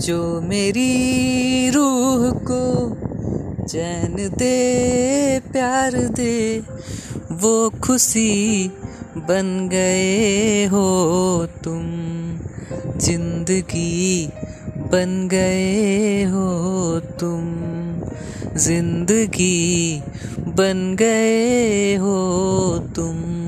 जो मेरी रूह को चैन दे, प्यार दे, वो खुशी बन गए हो तुम। ज़िंदगी बन गए हो तुम। ज़िंदगी बन गए हो तुम।